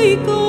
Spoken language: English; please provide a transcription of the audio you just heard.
take